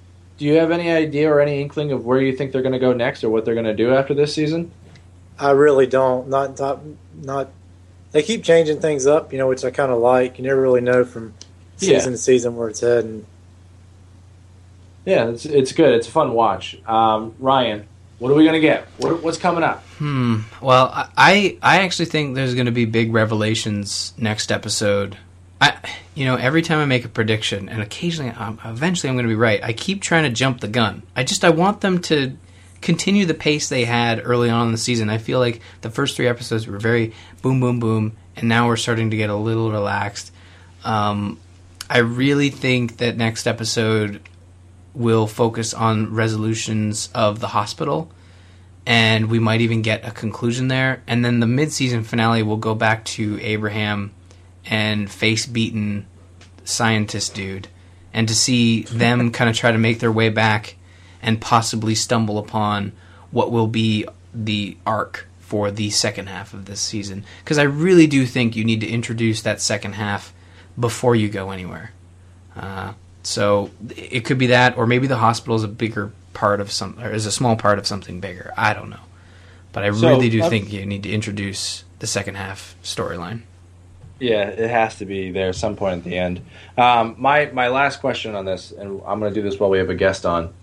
Do you have any idea or any inkling of where you think they're going to go next or what they're going to do after this season? I really don't. Not not not. They keep changing things up, you know, which I kind of like. You never really know from Yeah. season to season where it's heading. Yeah, it's, it's good. It's a fun watch. Um, Ryan, what are we going to get? What, what's coming up? Hmm. Well, I I actually think there's going to be big revelations next episode. I, you know, every time I make a prediction, and occasionally, um, eventually, I'm going to be right. I keep trying to jump the gun. I just I want them to continue the pace they had early on in the season. I feel like the first three episodes were very boom, boom, boom, and now we're starting to get a little relaxed. Um, I really think that next episode will focus on resolutions of the hospital and we might even get a conclusion there. And then the mid-season finale will go back to Abraham and face-beaten scientist dude, and to see them kind of try to make their way back and possibly stumble upon what will be the arc for the second half of this season. Because I really do think you need to introduce that second half before you go anywhere. Uh, so it could be that, or maybe the hospital is a bigger part of some, or is a small part of something bigger. I don't know, but I So, really do uh, think you need to introduce the second half storyline. Yeah, it has to be there at some point at the end. Um, my my last question on this, and I'm going to do this while we have a guest on.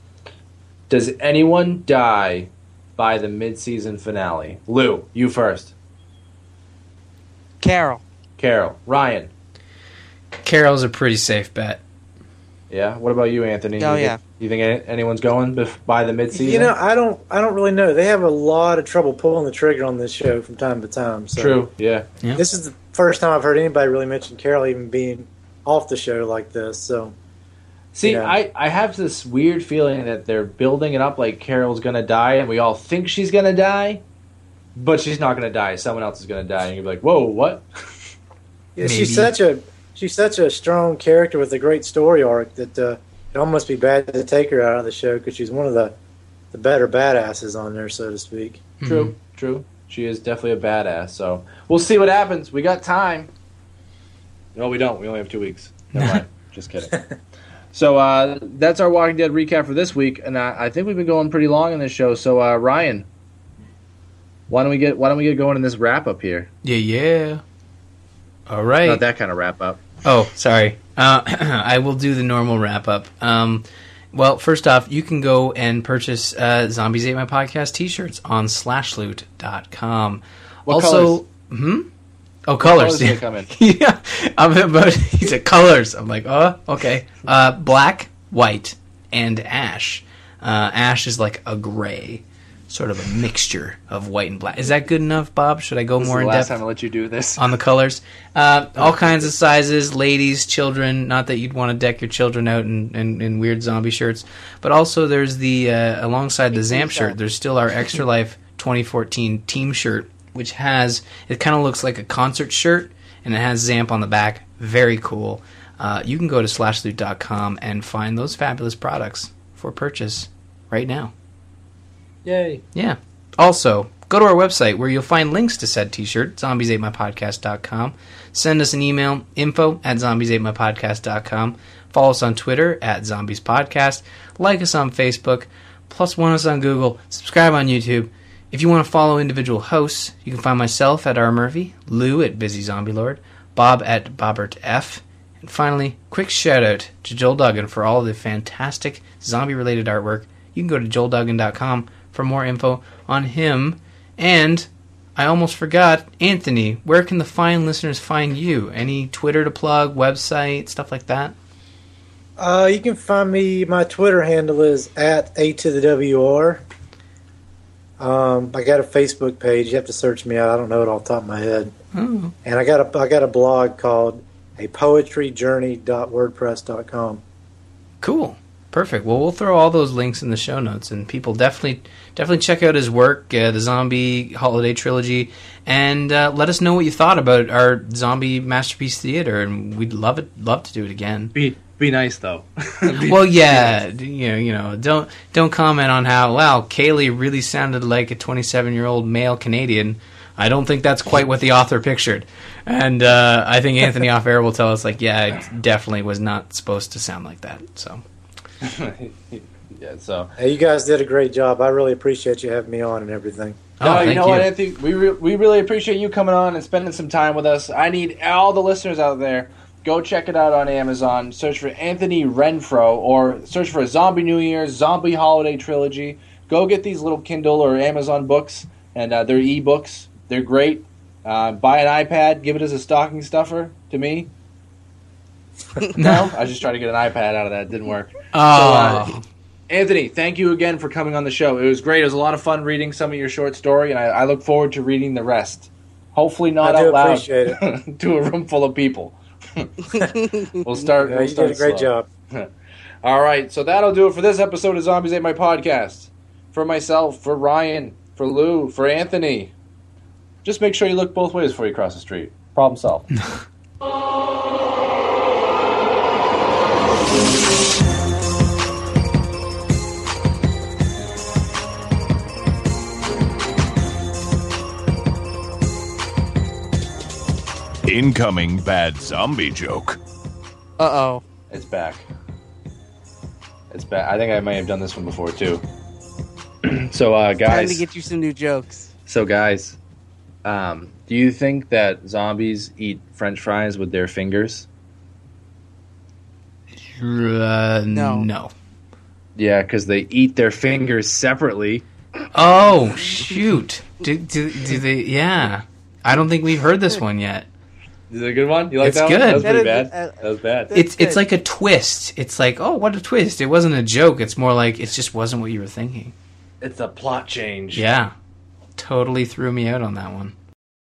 Does anyone die by the mid-season finale? Lou, you first. Carol. Carol, Ryan. Carol's a pretty safe bet. Yeah. What about you, Anthony? Oh, you yeah. Think, you think anyone's going bef- by the mid-season? You know, I don't. I don't really know. They have a lot of trouble pulling the trigger on this show from time to time. So True. Yeah. This is the first time I've heard anybody really mention Carol even being off the show like this. So See, Yeah. I, I have this weird feeling that they're building it up like Carol's gonna die, and we all think she's gonna die, but she's not gonna die. Someone else is gonna die, and you're like, "Whoa, what?" yeah, Maybe. she's such a she's such a strong character with a great story arc that uh, it almost be bad to take her out of the show because she's one of the the better badasses on there, so to speak. True, true. She is definitely a badass. So we'll see what happens. We got time. No, we don't. We only have two weeks. Never mind. Just kidding. So uh, that's our Walking Dead recap for this week, and I, I think we've been going pretty long in this show. So uh, Ryan, why don't we get why don't we get going in this wrap up here? Yeah, yeah. All right. Not that kind of wrap up. Oh, sorry. Uh, I will do the normal wrap up. Um, well, first off, you can go and purchase uh, Zombies Ate My Podcast t shirts on slashloot.com. What also, hmm? Oh, colors. colors do come in? yeah. I'm about, he said colors. I'm like, oh, okay. Uh, black, white, and ash. Uh, ash is like a gray, sort of a mixture of white and black. Is that good enough, Bob? Should I go This more is in the last depth? time I let you do this. on the colors. Uh, all kinds of sizes, ladies, children. Not that you'd want to deck your children out in, in, in weird zombie shirts, but also there's the uh, alongside the Zamp shirt. There's still our Extra Life 2014 team shirt, which has it kind of looks like a concert shirt, and it has Zamp on the back. Very cool. Uh, you can go to slashloot.com and find those fabulous products for purchase right now. Yay! Yeah. Also, go to our website where you'll find links to said t-shirt, zombies8mypodcast.com. Send us an email, info at zombies8mypodcast.com. Follow us on Twitter at zombies podcast. Like us on Facebook. Plus one us on Google. Subscribe on YouTube. If you want to follow individual hosts, you can find myself at R. Murphy, Lou at Busy Zombie Lord, Bob at Bobbert F. And finally, quick shout out to Joel Duggan for all the fantastic zombie related artwork. You can go to joelduggan.com for more info on him. And I almost forgot, Anthony, where can the fine listeners find you? Any Twitter to plug, website, stuff like that? Uh, you can find me. My Twitter handle is at a to the wr. Um, I got a Facebook page. You have to search me out. I don't know it off the top of my head. Oh, And I got a I got a blog called a poetryjourney.wordpress.com. cool. Perfect. Well, we'll throw all those links in the show notes, and people definitely definitely check out his work, uh, the Zombie Holiday Trilogy, and uh, let us know what you thought about our Zombie Masterpiece Theater, and we'd love it love to do it again. Be Be nice though. Be- well, yeah, you know, you know, don't don't comment on how wow Kaylee really sounded like a 27 year old male Canadian. I don't think that's quite what the author pictured, and uh, I think Anthony off air will tell us like, yeah, it definitely was not supposed to sound like that. So, yeah. So Hey, you guys did a great job. I really appreciate you having me on and everything. No, oh, you know you. what, Anthony? We re- we really appreciate you coming on and spending some time with us. I need all the listeners out there. Go check it out on Amazon. Search for Anthony Renfro or search for Zombie New Year, Zombie Holiday Trilogy. Go get these little Kindle or Amazon books, and uh, they're e-books. They're great. Uh, buy an iPad. Give it as a stocking stuffer to me. no, I was just trying to get an iPad out of that. It didn't work. oh, uh, Anthony, thank you again for coming on the show. It was great. It was a lot of fun reading some of your short story, and I, I look forward to reading the rest. Hopefully, not out loud to a room full of people. we'll start. Yeah, we'll you start did a great slow. job. All right, so that'll do it for this episode of Zombies Ate My Podcast. For myself, for Ryan, for Lou, for Anthony. Just make sure you look both ways before you cross the street. Problem solved. Incoming bad zombie joke. Uh oh. It's back. It's back. I think I may have done this one before too. so, uh, guys, Time guys. to get you some new jokes. So, guys, um, do you think that zombies eat French fries with their fingers? uh, No. no. Yeah, because they eat their fingers separately. Oh shoot! Do, do, do they? Yeah, I don't think we've heard this one yet. Is it a good one? You like It's that good. one? That was pretty bad. uh, that was bad. It's it's like a twist. It's like, oh, what a twist! It wasn't a joke. It's more like it just wasn't what you were thinking. It's a plot change. Yeah, totally threw me out on that one.